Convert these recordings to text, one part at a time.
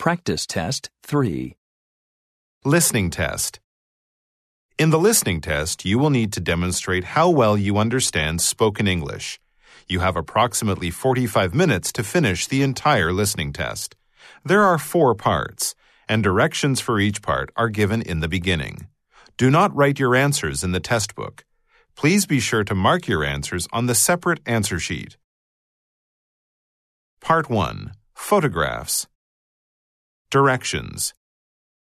Practice Test 3. Listening test. In the listening test, you will need to demonstrate how well you understand spoken English. You have approximately 45 minutes to finish the entire listening test. There are four parts, and directions for each part are given in the beginning. Do not write your answers in the test book. Please be sure to mark your answers on the separate answer sheet. Part 1 Photographs. Directions.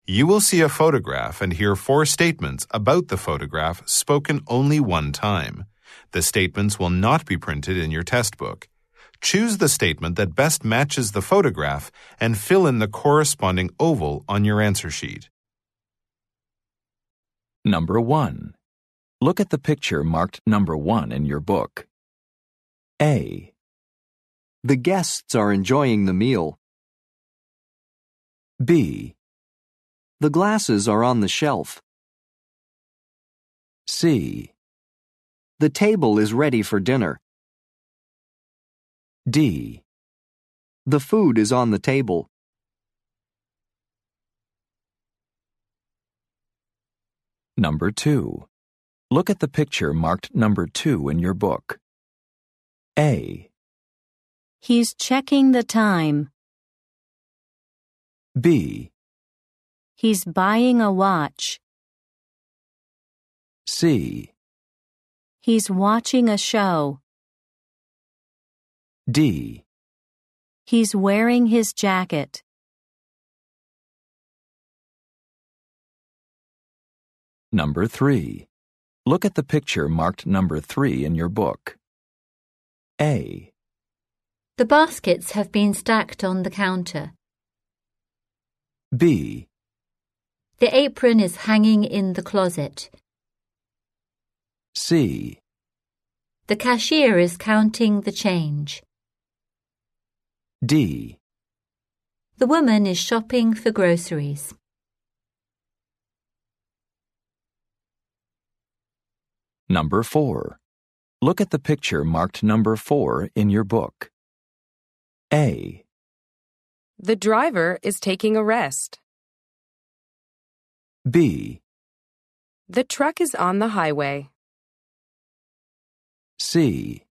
You will see a photograph and hear four statements about the photograph spoken only one time. The statements will not be printed in your test book. Choose the statement that best matches the photograph and fill in the corresponding oval on your answer sheet. Number 1. Look at the picture marked number 1 in your book. A, The guests are enjoying the meal. B, The glasses are on the shelf. C, The table is ready for dinner. D, The food is on the table. Number 2. Look at the picture marked number 2 in your book. A, He's checking the time. B, He's buying a watch. C, He's watching a show. D, He's wearing his jacket. Number 3. Look at the picture marked number 3 in your book. A, The baskets have been stacked on the counter. B, The apron is hanging in the closet. C, The cashier is counting the change. D, The woman is shopping for groceries. Number 4. Look at the picture marked number 4 in your book. A, The driver is taking a rest. B, The truck is on the highway. C,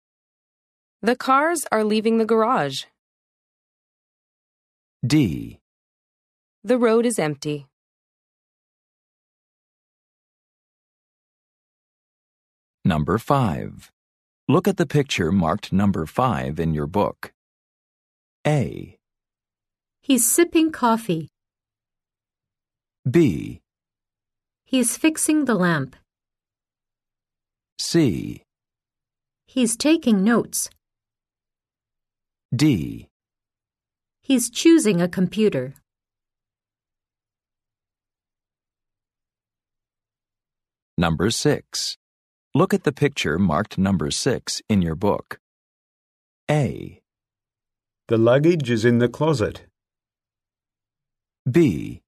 The cars are leaving the garage. D, The road is empty. Number 5. Look at the picture marked number 5 in your book. A, He's sipping coffee. B, He's fixing the lamp. C, He's taking notes. D, He's choosing a computer. Number 6. Look at the picture marked number 6 in your book. A, The luggage is in the closet. B,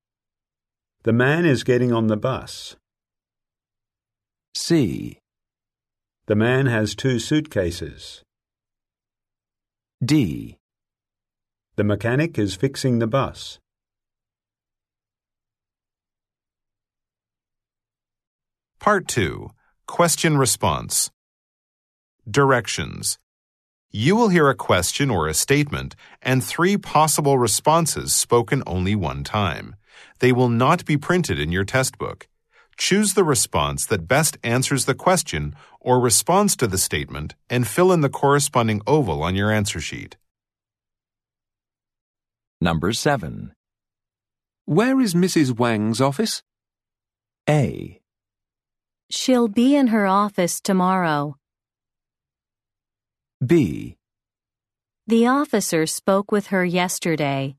The man is getting on the bus. C, The man has two suitcases. D, The mechanic is fixing the bus. Part 2 Question Response. Directions. You will hear a question or a statement and three possible responses spoken only one time. They will not be printed in your test book. Choose the response that best answers the question or responds to the statement and fill in the corresponding oval on your answer sheet. Number 7. Where is Mrs. Wang's office? A, She'll be in her office tomorrow. B, The officer spoke with her yesterday.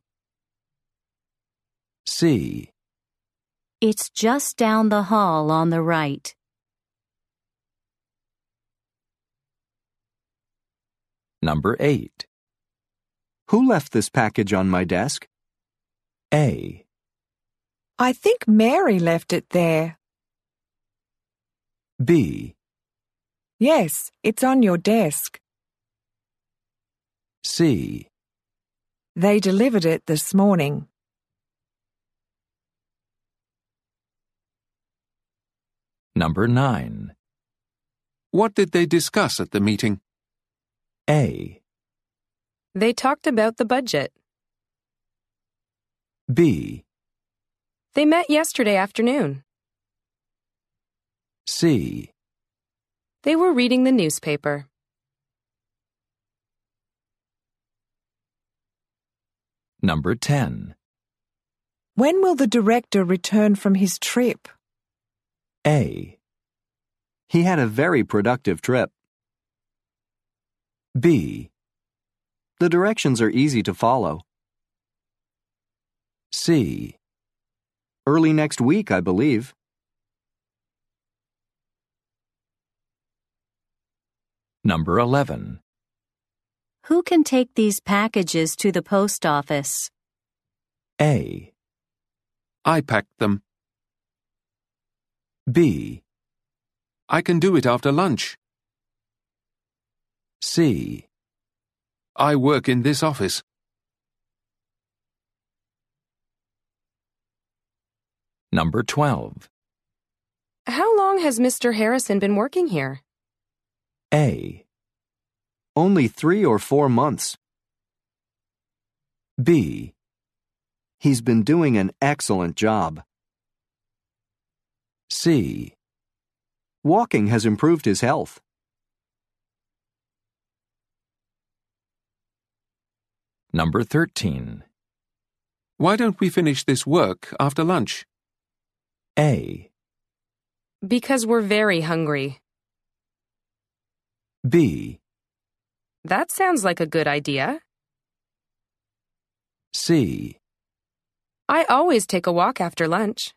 C, It's just down the hall on the right. Number 8. Who left this package on my desk? A, I think Mary left it there. B, Yes, it's on your desk. C. They delivered it this morning. Number 9. What did they discuss at the meeting? A. They talked about the budget. B. They met yesterday afternoon. C. They were reading the newspaper. Number 10. When will the director return from his trip? A. He had a very productive trip. B. The directions are easy to follow. C. Early next week, I believe. Number 11. Who can take these packages to the post office? A. I packed them. B. I can do it after lunch. C. I work in this office. Number 12. How long has Mr. Harrison been working here? A. Only three or four months. B. He's been doing an excellent job. C. Walking has improved his health. Number 13. Why don't we finish this work after lunch? A. Because we're very hungry. B. That sounds like a good idea. C. I always take a walk after lunch.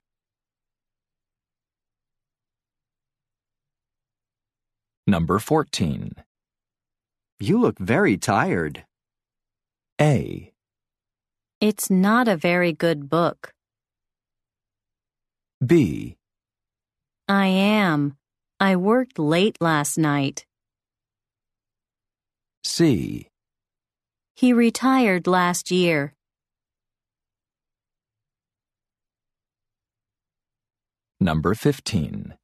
Number 14. You look very tired. A. It's not a very good book. B. I am. I worked late last night. C. He retired last year. Number 15.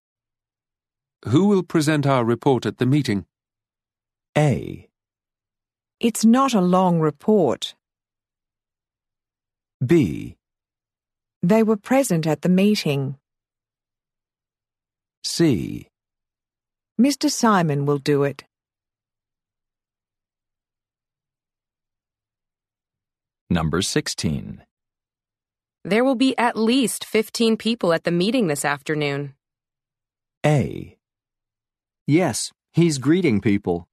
Who will present our report at the meeting? A. It's not a long report. B. They were present at the meeting. C. Mr. Simon will do it. Number 16. There will be at least 15 people at the meeting this afternoon. A. Yes, he's greeting people.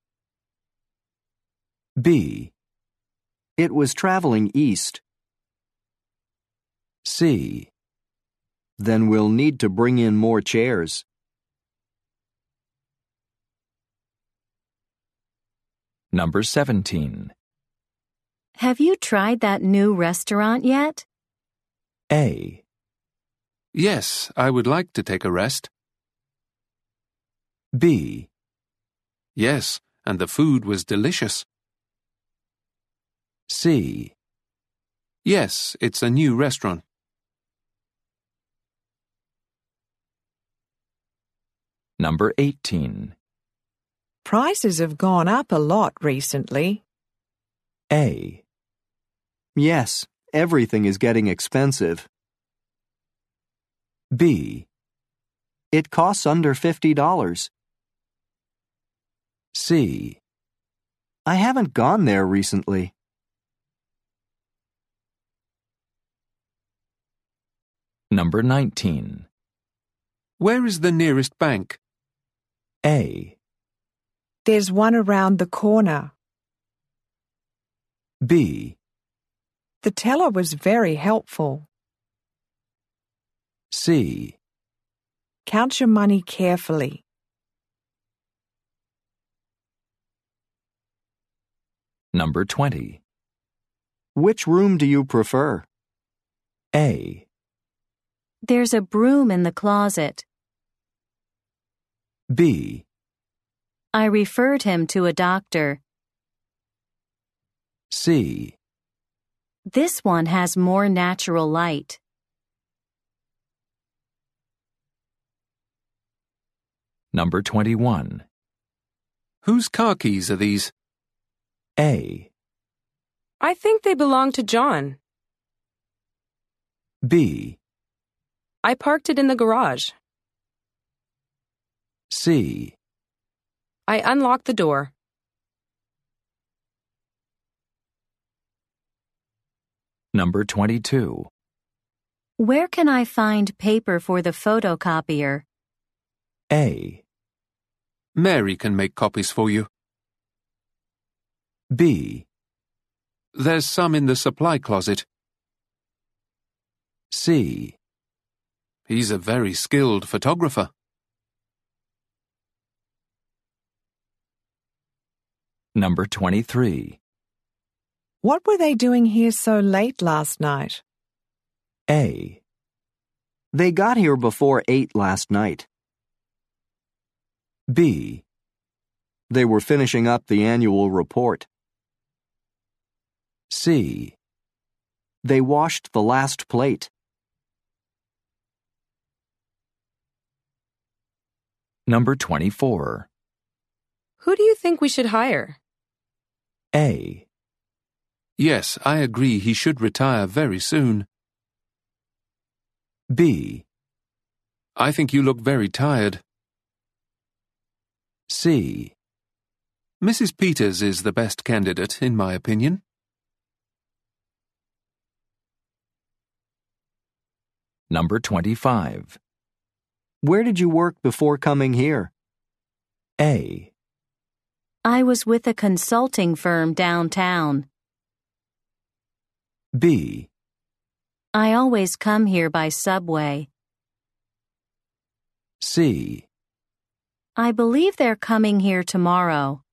B. It was traveling east. C. Then we'll need to bring in more chairs. Number 17. Have you tried that new restaurant yet? A. Yes, I would like to take a rest. B. Yes, and the food was delicious. C. Yes, it's a new restaurant. Number 18. Prices have gone up a lot recently. A. Yes, everything is getting expensive. B. It costs under $50. C. I haven't gone there recently. Number 19. Where is the nearest bank? A. There's one around the corner. B. The teller was very helpful. C. Count your money carefully. Number 20. Which room do you prefer? A. There's a broom in the closet. B. I referred him to a doctor. C. This one has more natural light. Number 21. Whose car keys are these? A. I think they belong to John. B. I parked it in the garage. C. I unlocked the door. Number 22. Where can I find paper for the photocopier? A. Mary can make copies for you. B. There's some in the supply closet. C. He's a very skilled photographer. Number 23. What were they doing here so late last night? A. They got here before 8 last night. B. They were finishing up the annual report. C. They washed the last plate. Number 24. Who do you think we should hire? A. Yes, I agree he should retire very soon. B. I think you look very tired. C. Mrs. Peters is the best candidate, in my opinion. Number 25. Where did you work before coming here? A. I was with a consulting firm downtown. B. I always come here by subway. C. I believe they're coming here tomorrow.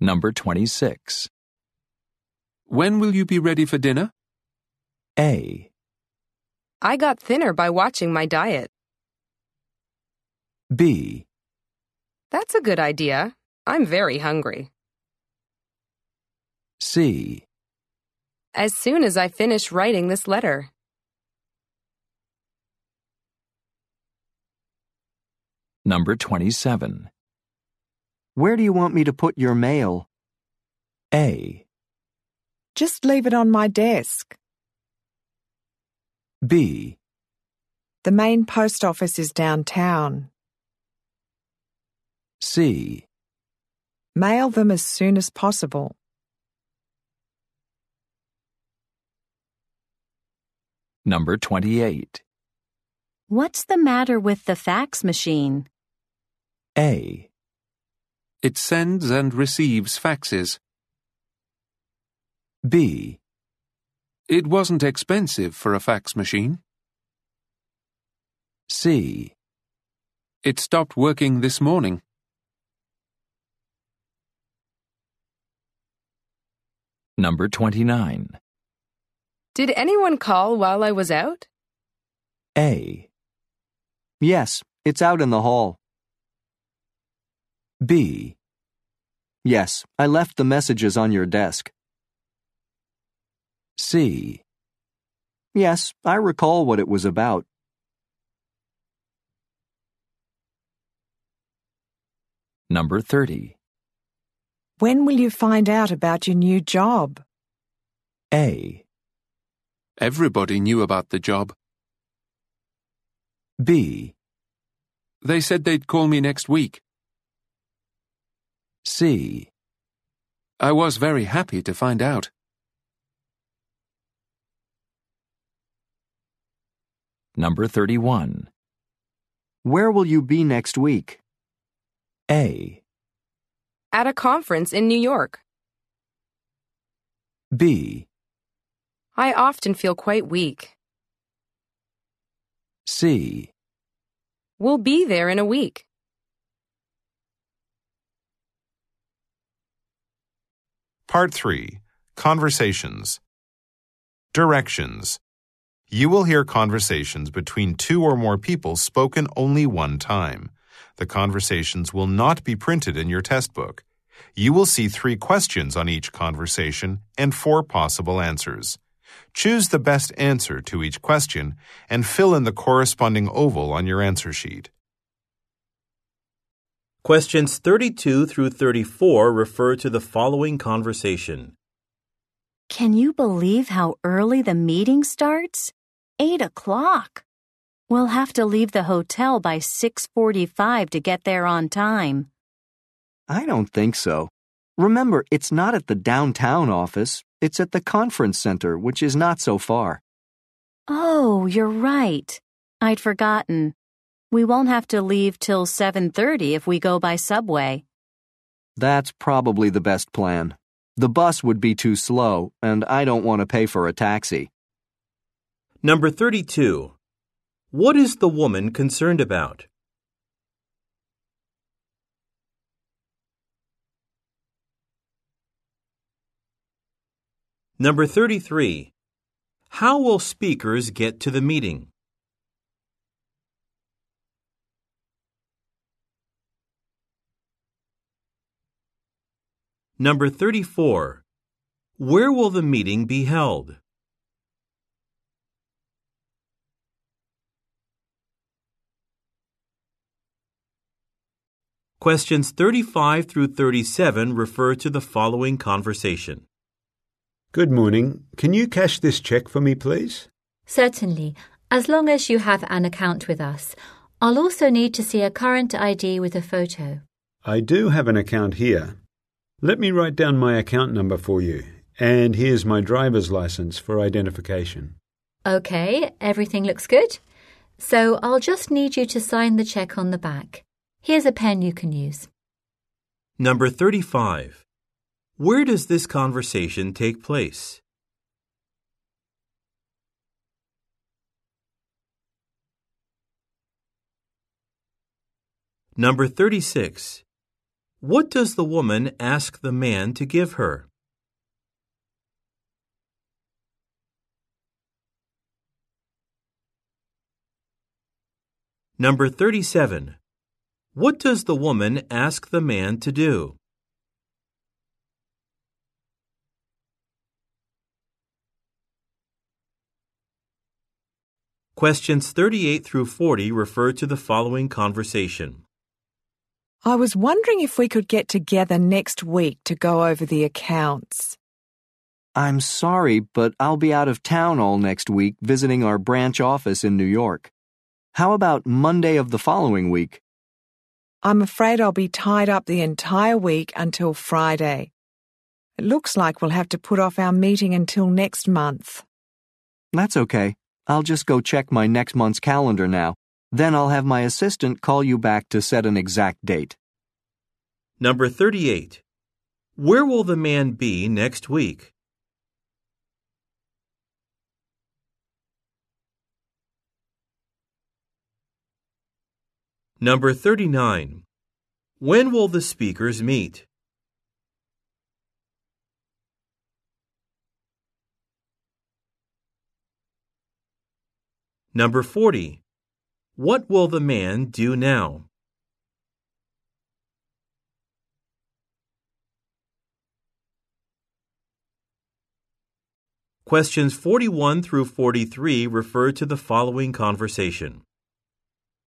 Number 26. When will you be ready for dinner? A. I got thinner by watching my diet. B. That's a good idea. I'm very hungry. C. As soon as I finish writing this letter. Number 27. Where do you want me to put your mail? A. Just leave it on my desk. B. The main post office is downtown. C. Mail them as soon as possible. Number 28. What's the matter with the fax machine? A. It sends and receives faxes. B. It wasn't expensive for a fax machine. C. It stopped working this morning. Number 29. Did anyone call while I was out? A. Yes, it's out in the hall. B. Yes, I left the messages on your desk. C. Yes, I recall what it was about. Number 30. When will you find out about your new job? A. Everybody knew about the job. B. They said they'd call me next week. C. I was very happy to find out. Number 31. Where will you be next week? A. At a conference in New York. B. I often feel quite weak. C. We'll be there in a week. Part 3 Conversations Directions You will hear conversations between two or more people spoken only one time. The conversations will not be printed in your test book. You will see three questions on each conversation and four possible answers. Choose the best answer to each question and fill in the corresponding oval on your answer sheet. Questions 32 through 34 refer to the following conversation. Can you believe how early the meeting starts? Eight o'clock. We'll have to leave the hotel by 6.45 to get there on time. I don't think so. Remember, it's not at the downtown office, it's at the conference center, which is not so far. Oh, you're right. I'd forgotten. We won't have to leave till 7.30 if we go by subway. That's probably the best plan. The bus would be too slow, and I don't want to pay for a taxi. Number 32. What is the woman concerned about? Number 33. How will speakers get to the meeting? Number 34. Where will the meeting be held? Questions 35 through 37 refer to the following conversation. Good morning. Can you cash this check for me, please? Certainly, as long as you have an account with us. I'll also need to see a current ID with a photo. I do have an account here. Let me write down my account number for you. And here's my driver's license for identification. Okay, everything looks good. So I'll just need you to sign the check on the back. Here's a pen you can use. Number 35. Where does this conversation take place? Number 36. What does the woman ask the man to give her? Number 37. What does the woman ask the man to do? Questions 38 through 40 refer to the following conversation. I was wondering if we could get together next week to go over the accounts. I'm sorry, but I'll be out of town all next week visiting our branch office in New York. How about Monday of the following week? I'm afraid I'll be tied up the entire week until Friday. It looks like we'll have to put off our meeting until next month. That's okay. I'll just go check my next month's calendar now. Then I'll have my assistant call you back to set an exact date. Number 38. Where will the man be next week? Number 39. When will the speakers meet? Number 40. What will the man do now? Questions 41 through 43 refer to the following conversation.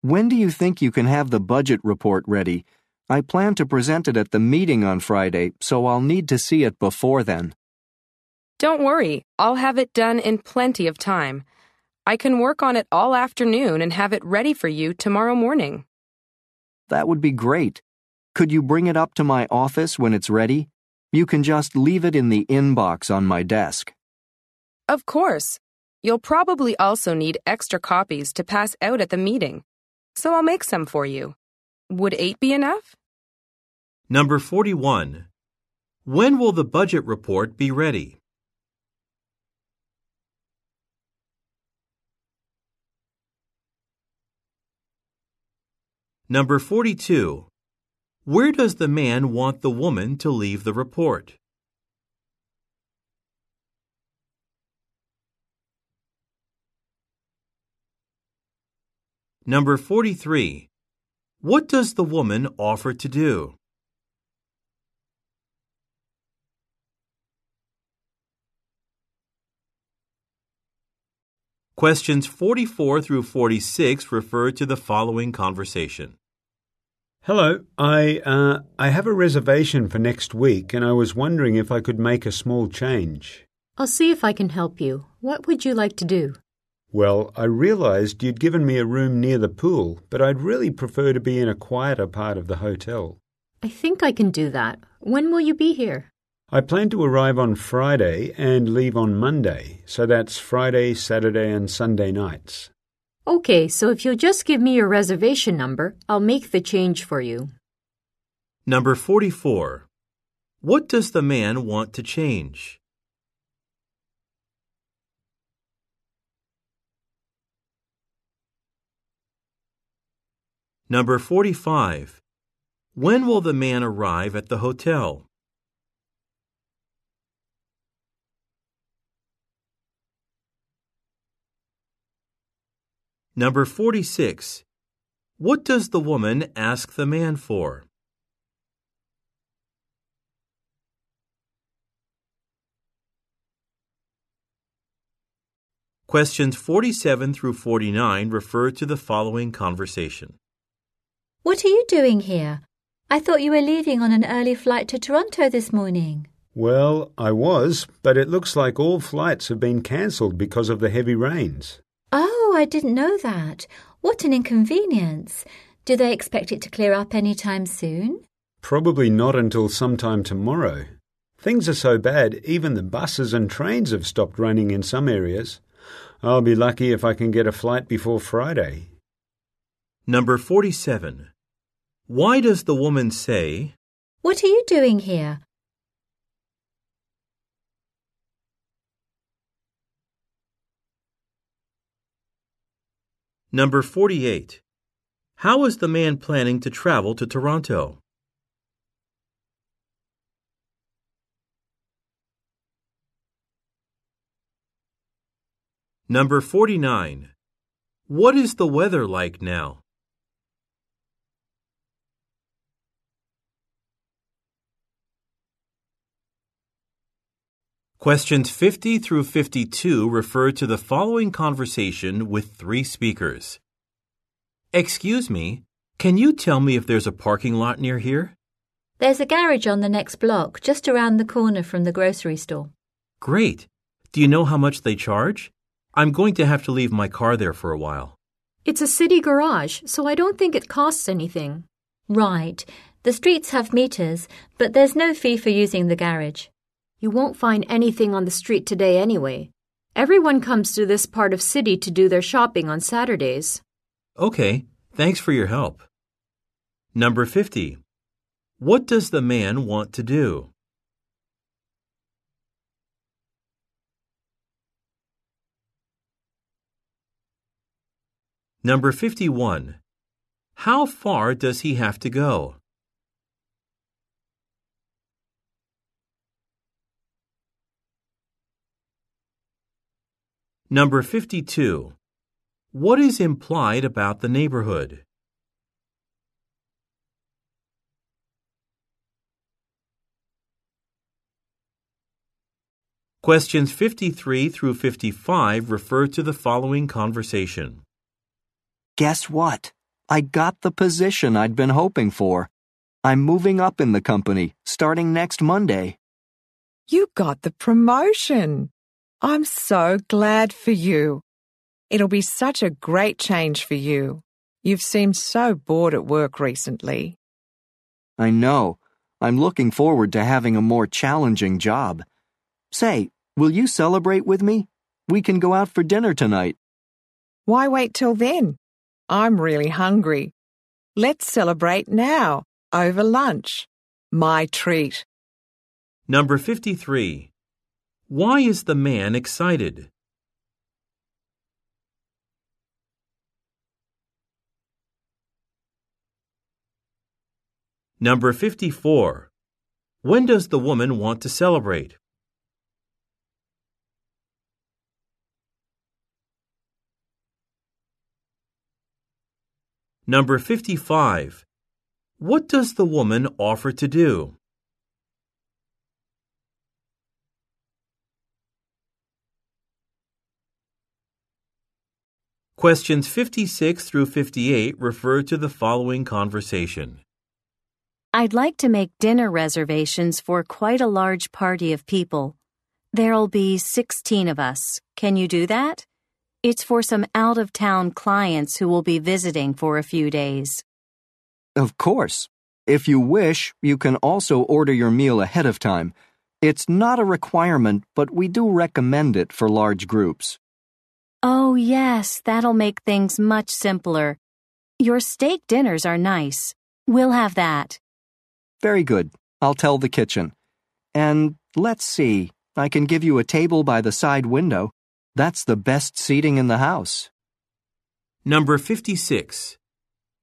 When do you think you can have the budget report ready? I plan to present it at the meeting on Friday, so I'll need to see it before then. Don't worry, I'll have it done in plenty of time. I can work on it all afternoon and have it ready for you tomorrow morning. That would be great. Could you bring it up to my office when it's ready? You can just leave it in the inbox on my desk. Of course. You'll probably also need extra copies to pass out at the meeting, so I'll make some for you. Would eight be enough? Number 41. When will the budget report be ready? Number 42. Where does the man want the woman to leave the report? Number 43. What does the woman offer to do? Questions 44 through 46 refer to the following conversation. Hello, I uh, I have a reservation for next week, and I was wondering if I could make a small change. I'll see if I can help you. What would you like to do? Well, I realized you'd given me a room near the pool, but I'd really prefer to be in a quieter part of the hotel. I think I can do that. When will you be here? I plan to arrive on Friday and leave on Monday, so that's Friday, Saturday, and Sunday nights. Okay, so if you'll just give me your reservation number, I'll make the change for you. Number 44. What does the man want to change? Number 45. When will the man arrive at the hotel? Number 46. What does the woman ask the man for? Questions 47 through 49 refer to the following conversation. What are you doing here? I thought you were leaving on an early flight to Toronto this morning. Well, I was, but it looks like all flights have been cancelled because of the heavy rains. Oh, Oh, I didn't know that. What an inconvenience. Do they expect it to clear up any time soon? Probably not until sometime tomorrow. Things are so bad, even the buses and trains have stopped running in some areas. I'll be lucky if I can get a flight before Friday. Number 47. Why does the woman say, What are you doing here? Number 48. How is the man planning to travel to Toronto? Number 49. What is the weather like now? Questions 50 through 52 refer to the following conversation with three speakers. Excuse me, can you tell me if there's a parking lot near here? There's a garage on the next block, just around the corner from the grocery store. Great. Do you know how much they charge? I'm going to have to leave my car there for a while. It's a city garage, so I don't think it costs anything. Right. The streets have meters, but there's no fee for using the garage. You won't find anything on the street today anyway. Everyone comes to this part of city to do their shopping on Saturdays. Okay, thanks for your help. Number 50. What does the man want to do? Number 51. How far does he have to go? Number 52. What is implied about the neighborhood? Questions 53 through 55 refer to the following conversation. Guess what? I got the position I'd been hoping for. I'm moving up in the company, starting next Monday. You got the promotion. I'm so glad for you. It'll be such a great change for you. You've seemed so bored at work recently. I know. I'm looking forward to having a more challenging job. Say, will you celebrate with me? We can go out for dinner tonight. Why wait till then? I'm really hungry. Let's celebrate now, over lunch. My treat. Number 53. Why is the man excited? Number 54. When does the woman want to celebrate? Number 55. What does the woman offer to do? Questions 56 through 58 refer to the following conversation. I'd like to make dinner reservations for quite a large party of people. There'll be 16 of us. Can you do that? It's for some out of town clients who will be visiting for a few days. Of course. If you wish, you can also order your meal ahead of time. It's not a requirement, but we do recommend it for large groups. Oh, yes, that'll make things much simpler. Your steak dinners are nice. We'll have that. Very good. I'll tell the kitchen. And let's see, I can give you a table by the side window. That's the best seating in the house. Number 56.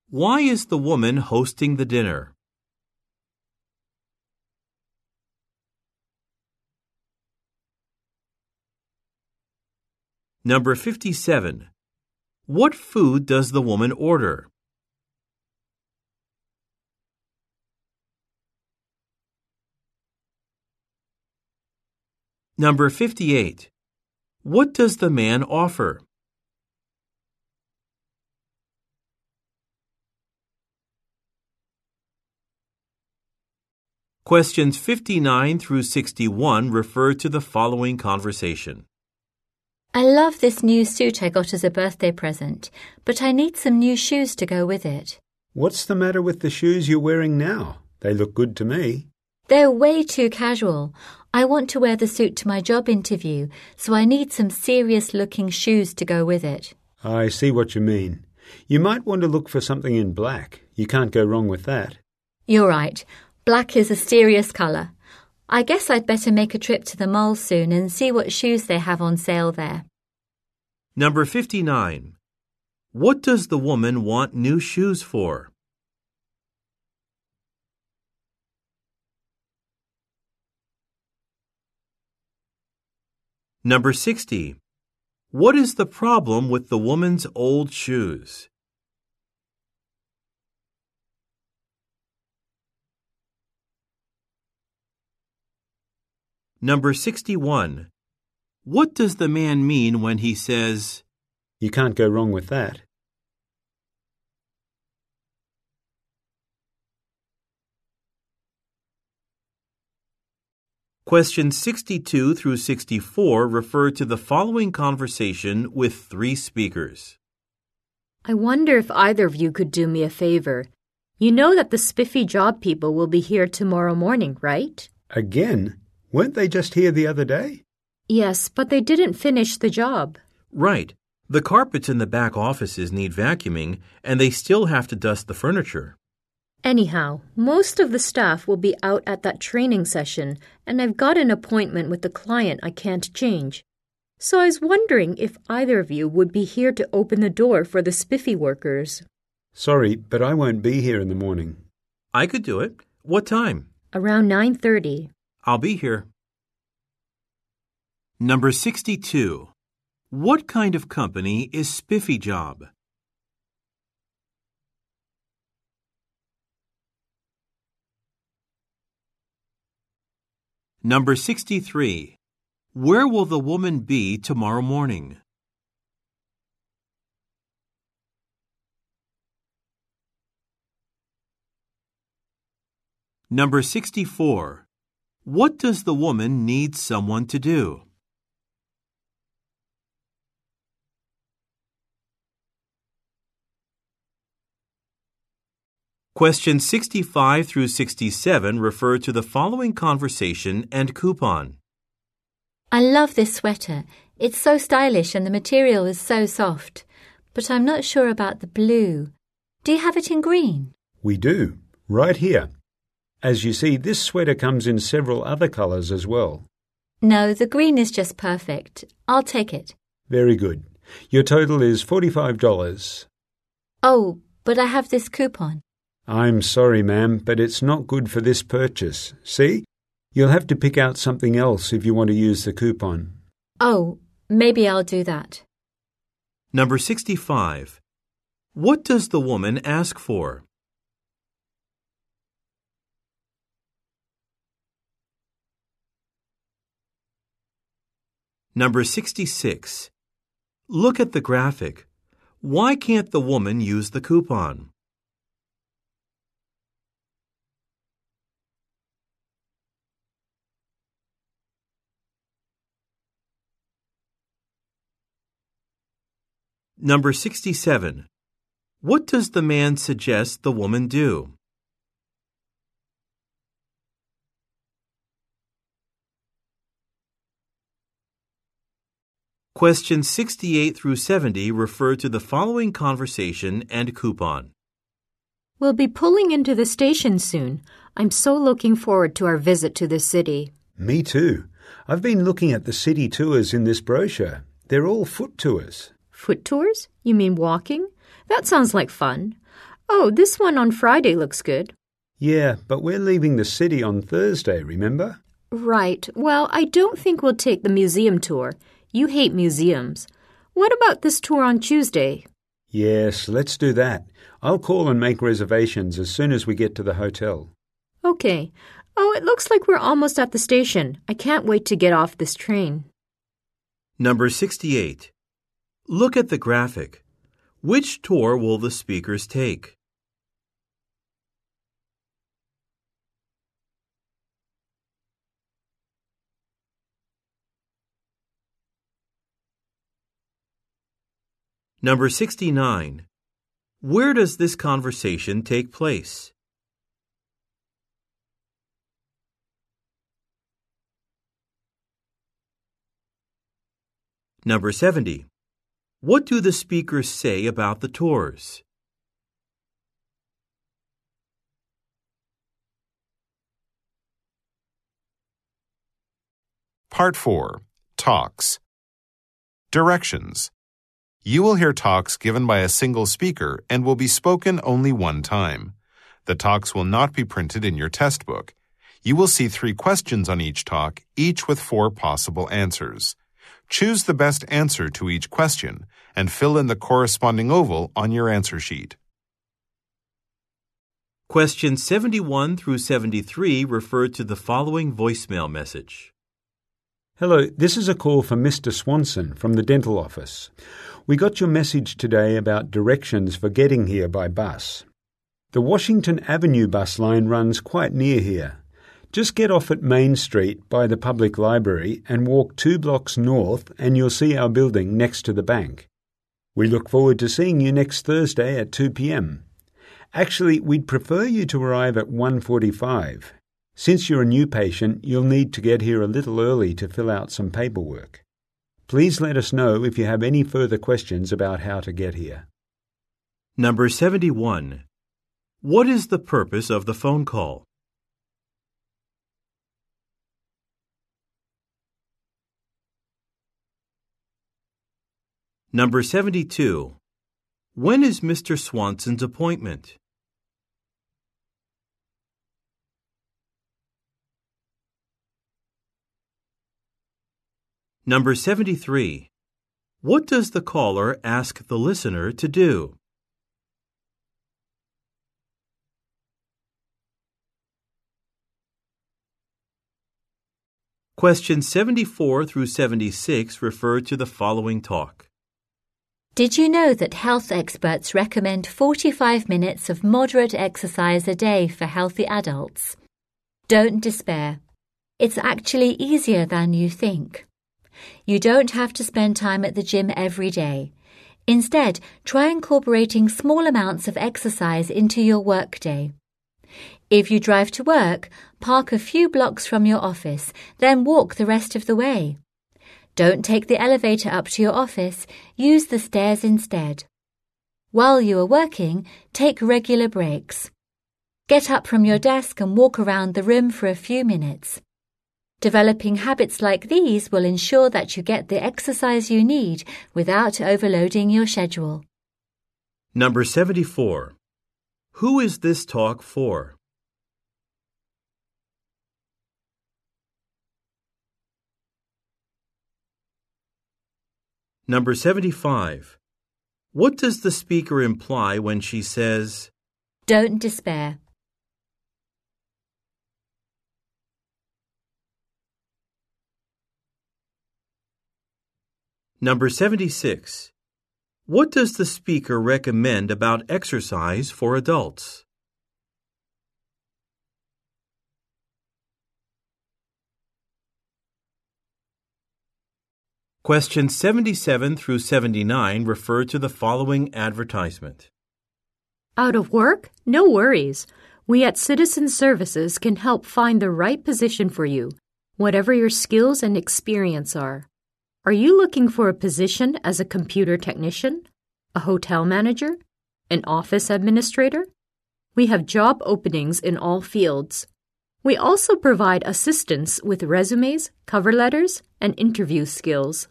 Why is the woman hosting the dinner? Number 57. What food does the woman order? Number 58. What does the man offer? Questions 59 through 61 refer to the following conversation. I love this new suit I got as a birthday present, but I need some new shoes to go with it. What's the matter with the shoes you're wearing now? They look good to me. They're way too casual. I want to wear the suit to my job interview, so I need some serious looking shoes to go with it. I see what you mean. You might want to look for something in black. You can't go wrong with that. You're right. Black is a serious colour. I guess I'd better make a trip to the mall soon and see what shoes they have on sale there. Number 59. What does the woman want new shoes for? Number 60. What is the problem with the woman's old shoes? Number 61. What does the man mean when he says, You can't go wrong with that. Questions 62 through 64 refer to the following conversation with three speakers. I wonder if either of you could do me a favor. You know that the spiffy job people will be here tomorrow morning, right? Again? Weren't they just here the other day? Yes, but they didn't finish the job. Right. The carpets in the back offices need vacuuming, and they still have to dust the furniture. Anyhow, most of the staff will be out at that training session, and I've got an appointment with the client I can't change. So I was wondering if either of you would be here to open the door for the spiffy workers. Sorry, but I won't be here in the morning. I could do it. What time? Around 9:30. I'll be here. Number 62. What kind of company is Spiffy Job? Number 63. Where will the woman be tomorrow morning? Number 64. What does the woman need someone to do? Questions 65 through 67 refer to the following conversation and coupon. I love this sweater. It's so stylish and the material is so soft. But I'm not sure about the blue. Do you have it in green? We do, right here. As you see, this sweater comes in several other colours as well. No, the green is just perfect. I'll take it. Very good. Your total is $45. Oh, but I have this coupon. I'm sorry, ma'am, but it's not good for this purchase. See? You'll have to pick out something else if you want to use the coupon. Oh, maybe I'll do that. Number 65. What does the woman ask for? Number 66. Look at the graphic. Why can't the woman use the coupon? Number 67. What does the man suggest the woman do? Questions 68 through 70 refer to the following conversation and coupon. We'll be pulling into the station soon. I'm so looking forward to our visit to the city. Me too. I've been looking at the city tours in this brochure. They're all foot tours. Foot tours? You mean walking? That sounds like fun. Oh, this one on Friday looks good. Yeah, but we're leaving the city on Thursday, remember? Right. Well, I don't think we'll take the museum tour. You hate museums. What about this tour on Tuesday? Yes, let's do that. I'll call and make reservations as soon as we get to the hotel. Okay. Oh, it looks like we're almost at the station. I can't wait to get off this train. Number 68. Look at the graphic. Which tour will the speakers take? Number 69. Where does this conversation take place? Number 70. What do the speakers say about the tours? Part 4 Talks Directions You will hear talks given by a single speaker and will be spoken only one time. The talks will not be printed in your test book. You will see three questions on each talk, each with four possible answers. Choose the best answer to each question and fill in the corresponding oval on your answer sheet. Questions 71 through 73 refer to the following voicemail message. Hello, this is a call from Mr. Swanson from the dental office. We got your message today about directions for getting here by bus. The Washington Avenue bus line runs quite near here. Just get off at Main Street by the public library and walk two blocks north, and you'll see our building next to the bank. We look forward to seeing you next Thursday at 2 p.m. Actually, we'd prefer you to arrive at 1:45. Since you're a new patient, you'll need to get here a little early to fill out some paperwork. Please let us know if you have any further questions about how to get here. Number 71. What is the purpose of the phone call? Number 72. When is Mr. Swanson's appointment? Number 73. What does the caller ask the listener to do? Questions 74 through 76 refer to the following talk. Did you know that health experts recommend 45 minutes of moderate exercise a day for healthy adults? Don't despair. It's actually easier than you think. You don't have to spend time at the gym every day. Instead, try incorporating small amounts of exercise into your workday. If you drive to work, park a few blocks from your office, then walk the rest of the way. Don't take the elevator up to your office, use the stairs instead. While you are working, take regular breaks. Get up from your desk and walk around the room for a few minutes. Developing habits like these will ensure that you get the exercise you need without overloading your schedule. Number 74. Who is this talk for? Number 75. What does the speaker imply when she says, Don't despair. Number 76. What does the speaker recommend about exercise for adults? Questions 77 through 79 refer to the following advertisement. Out of work? No worries. We at Citizen Services can help find the right position for you, whatever your skills and experience are. Are you looking for a position as a computer technician, a hotel manager, an office administrator? We have job openings in all fields. We also provide assistance with resumes, cover letters, and interview skills.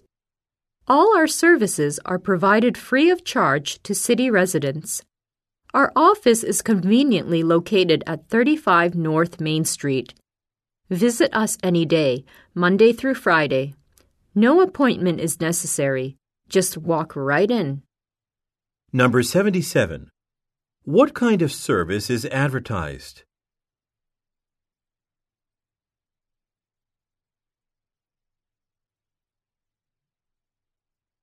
All our services are provided free of charge to city residents. Our office is conveniently located at 35 North Main Street. Visit us any day, Monday through Friday. No appointment is necessary. Just walk right in. Number 77. What kind of service is advertised?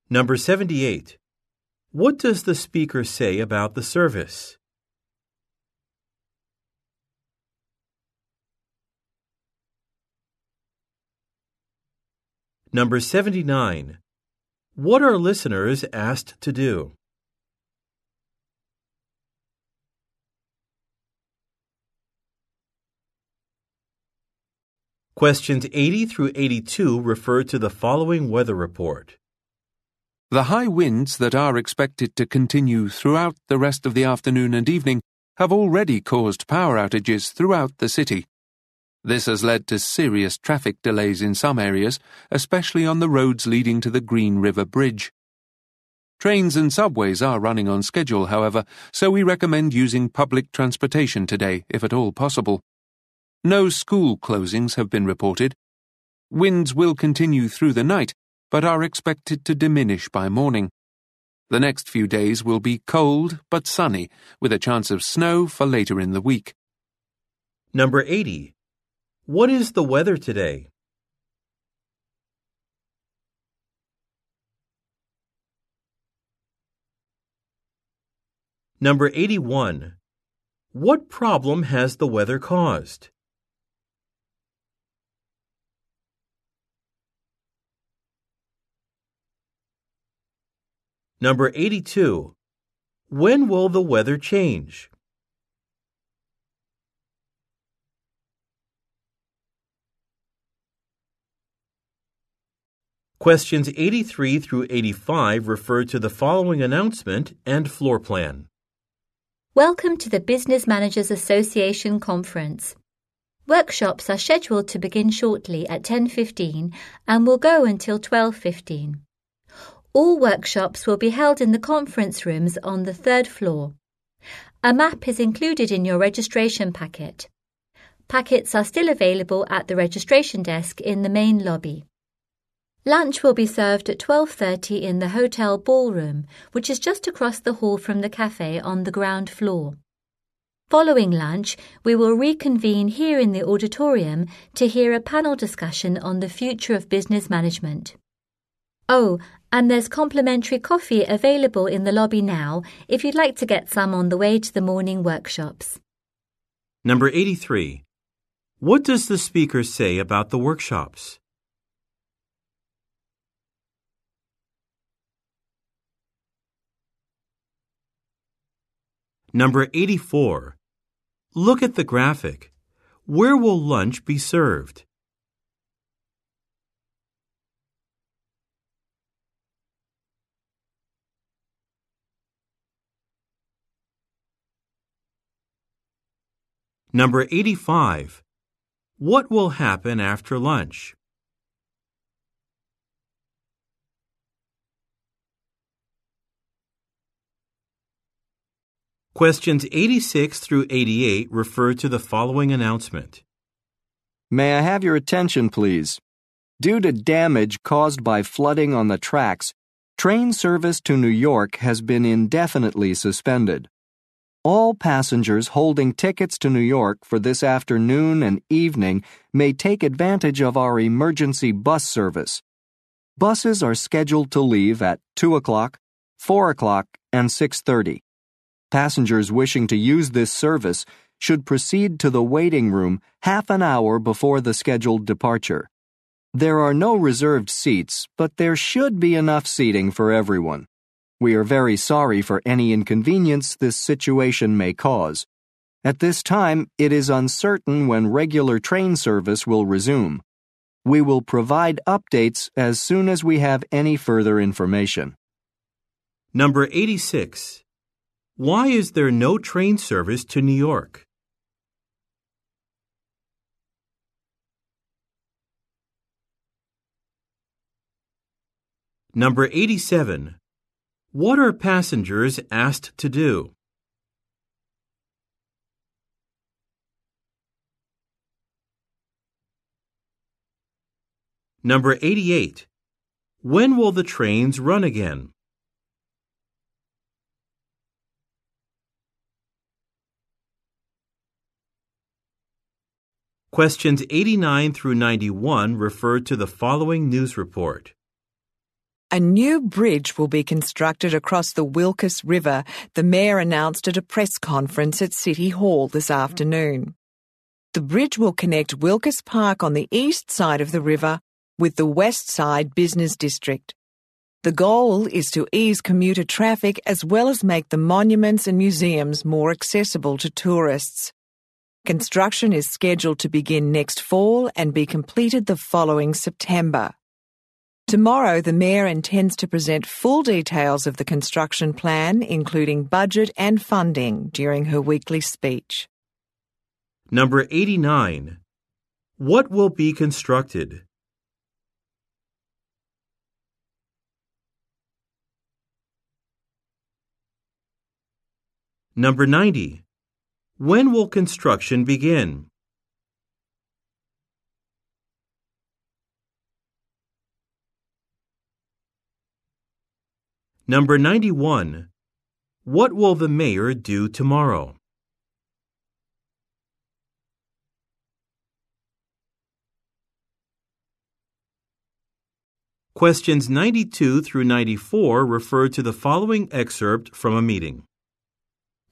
Number 78. What does the speaker say about the service? Number 79. What are listeners asked to do? Questions 80 through 82 refer to the following weather report. The high winds that are expected to continue throughout the rest of the afternoon and evening have already caused power outages throughout the city. This has led to serious traffic delays in some areas, especially on the roads leading to the Green River Bridge. Trains and subways are running on schedule, however, so we recommend using public transportation today, if at all possible. No school closings have been reported. Winds will continue through the night, but are expected to diminish by morning. The next few days will be cold but sunny, with a chance of snow for later in the week. Number 80. What is the weather today? Number 81. What problem has the weather caused? Number 82. When will the weather change? Questions 83 through 85 refer to the following announcement and floor plan. Welcome to the Business Managers Association conference. Workshops are scheduled to begin shortly at 10:15 and will go until 12:15. All workshops will be held in the conference rooms on the third floor. A map is included in your registration packet. Packets are still available at the registration desk in the main lobby. Lunch will be served at 12:30 in the hotel ballroom, which is just across the hall from the cafe on the ground floor. Following lunch, we will reconvene here in the auditorium to hear a panel discussion on the future of business management. Oh, and there's complimentary coffee available in the lobby now if you'd like to get some on the way to the morning workshops. Number 83. What does the speaker say about the workshops? Number 84. Look at the graphic. Where will lunch be served? Number 85. What will happen after lunch? Questions 86 through 88 refer to the following announcement. May I have your attention, please? Due to damage caused by flooding on the tracks, train service to New York has been indefinitely suspended. All passengers holding tickets to New York for this afternoon and evening may take advantage of our emergency bus service. Buses are scheduled to leave at 2 o'clock, 4 o'clock, and 6.30. Passengers wishing to use this service should proceed to the waiting room half an hour before the scheduled departure. There are no reserved seats, but there should be enough seating for everyone. We are very sorry for any inconvenience this situation may cause. At this time, it is uncertain when regular train service will resume. We will provide updates as soon as we have any further information. Number 86. Why is there no train service to New York? Number 87. What are passengers asked to do? Number 88. When will the trains run again? Questions 89 through 91 refer to the following news report. A new bridge will be constructed across the Wilkes River, the Mayor announced at a press conference at City Hall this afternoon. The bridge will connect Wilkes Park on the east side of the river with the west side business district. The goal is to ease commuter traffic as well as make the monuments and museums more accessible to tourists. Construction is scheduled to begin next fall and be completed the following September. Tomorrow, the Mayor intends to present full details of the construction plan, including budget and funding, during her weekly speech. Number 89. What will be constructed? Number 90. When will construction begin? Number 91. What will the mayor do tomorrow? Questions 92 through 94 refer to the following excerpt from a meeting.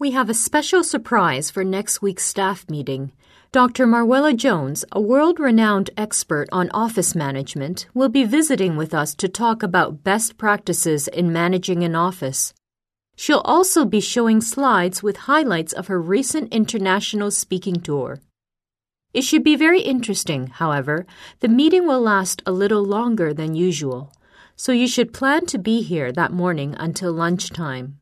We have a special surprise for next week's staff meeting. Dr. Marwella Jones, a world renowned expert on office management, will be visiting with us to talk about best practices in managing an office. She'll also be showing slides with highlights of her recent international speaking tour. It should be very interesting, however. The meeting will last a little longer than usual, so you should plan to be here that morning until lunchtime.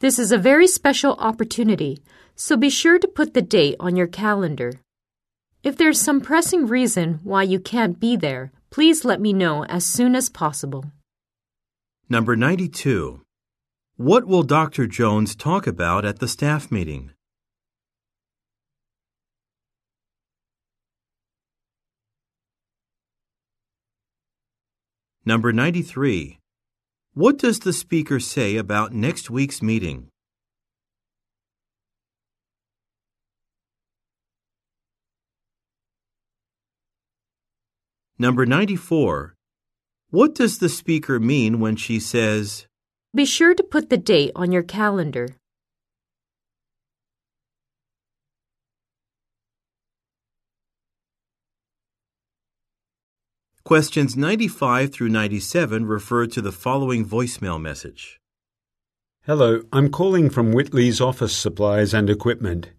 This is a very special opportunity, so be sure to put the date on your calendar. If there's some pressing reason why you can't be there, please let me know as soon as possible. Number 92. What will Dr. Jones talk about at the staff meeting? Number 93. What does the speaker say about next week's meeting? Number 94. What does the speaker mean when she says, Be sure to put the date on your calendar. Questions 95 through 97 refer to the following voicemail message. Hello, I'm calling from Whitley's Office Supplies and Equipment.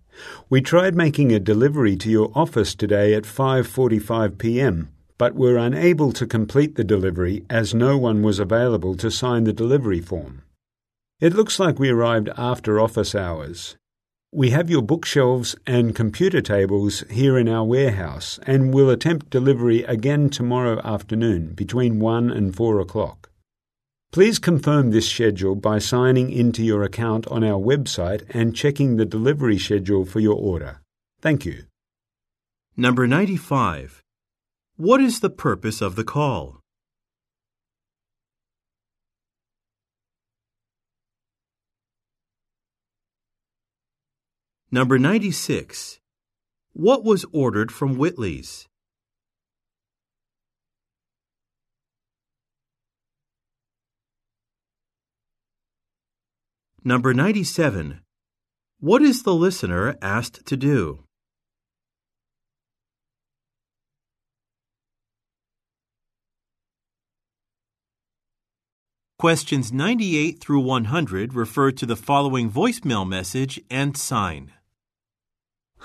We tried making a delivery to your office today at 5:45 p.m., but were unable to complete the delivery as no one was available to sign the delivery form. It looks like we arrived after office hours. We have your bookshelves and computer tables here in our warehouse and will attempt delivery again tomorrow afternoon between 1 and 4 o'clock. Please confirm this schedule by signing into your account on our website and checking the delivery schedule for your order. Thank you. Number 95. What is the purpose of the call? Number 96. What was ordered from Whitley's? Number 97. What is the listener asked to do? Questions 98 through 100 refer to the following voicemail message and sign.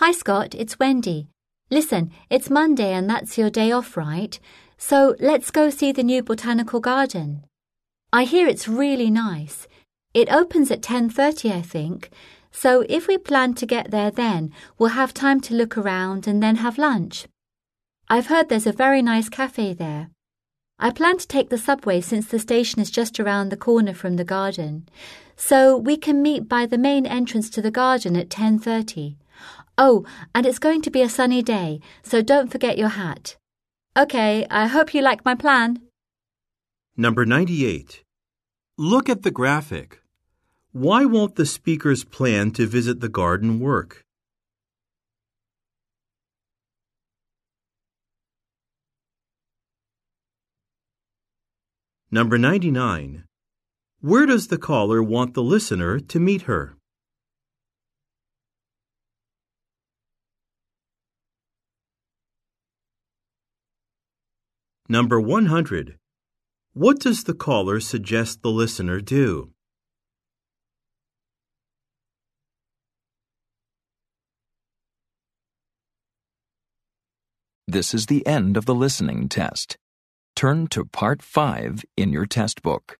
Hi, Scott, it's Wendy. Listen, it's Monday and that's your day off, right? So let's go see the new botanical garden. I hear it's really nice. It opens at 10:30, I think. So if we plan to get there then, we'll have time to look around and then have lunch. I've heard there's a very nice cafe there. I plan to take the subway since the station is just around the corner from the garden. So we can meet by the main entrance to the garden at 10:30. Oh, and it's going to be a sunny day, so don't forget your hat. Okay, I hope you like my plan. Number 98. Look at the graphic. Why won't the speaker's plan to visit the garden work? Number 99. Where does the caller want the listener to meet her? Number 100. What does the caller suggest the listener do? This is the end of the listening test. Turn to Part 5 in your test book.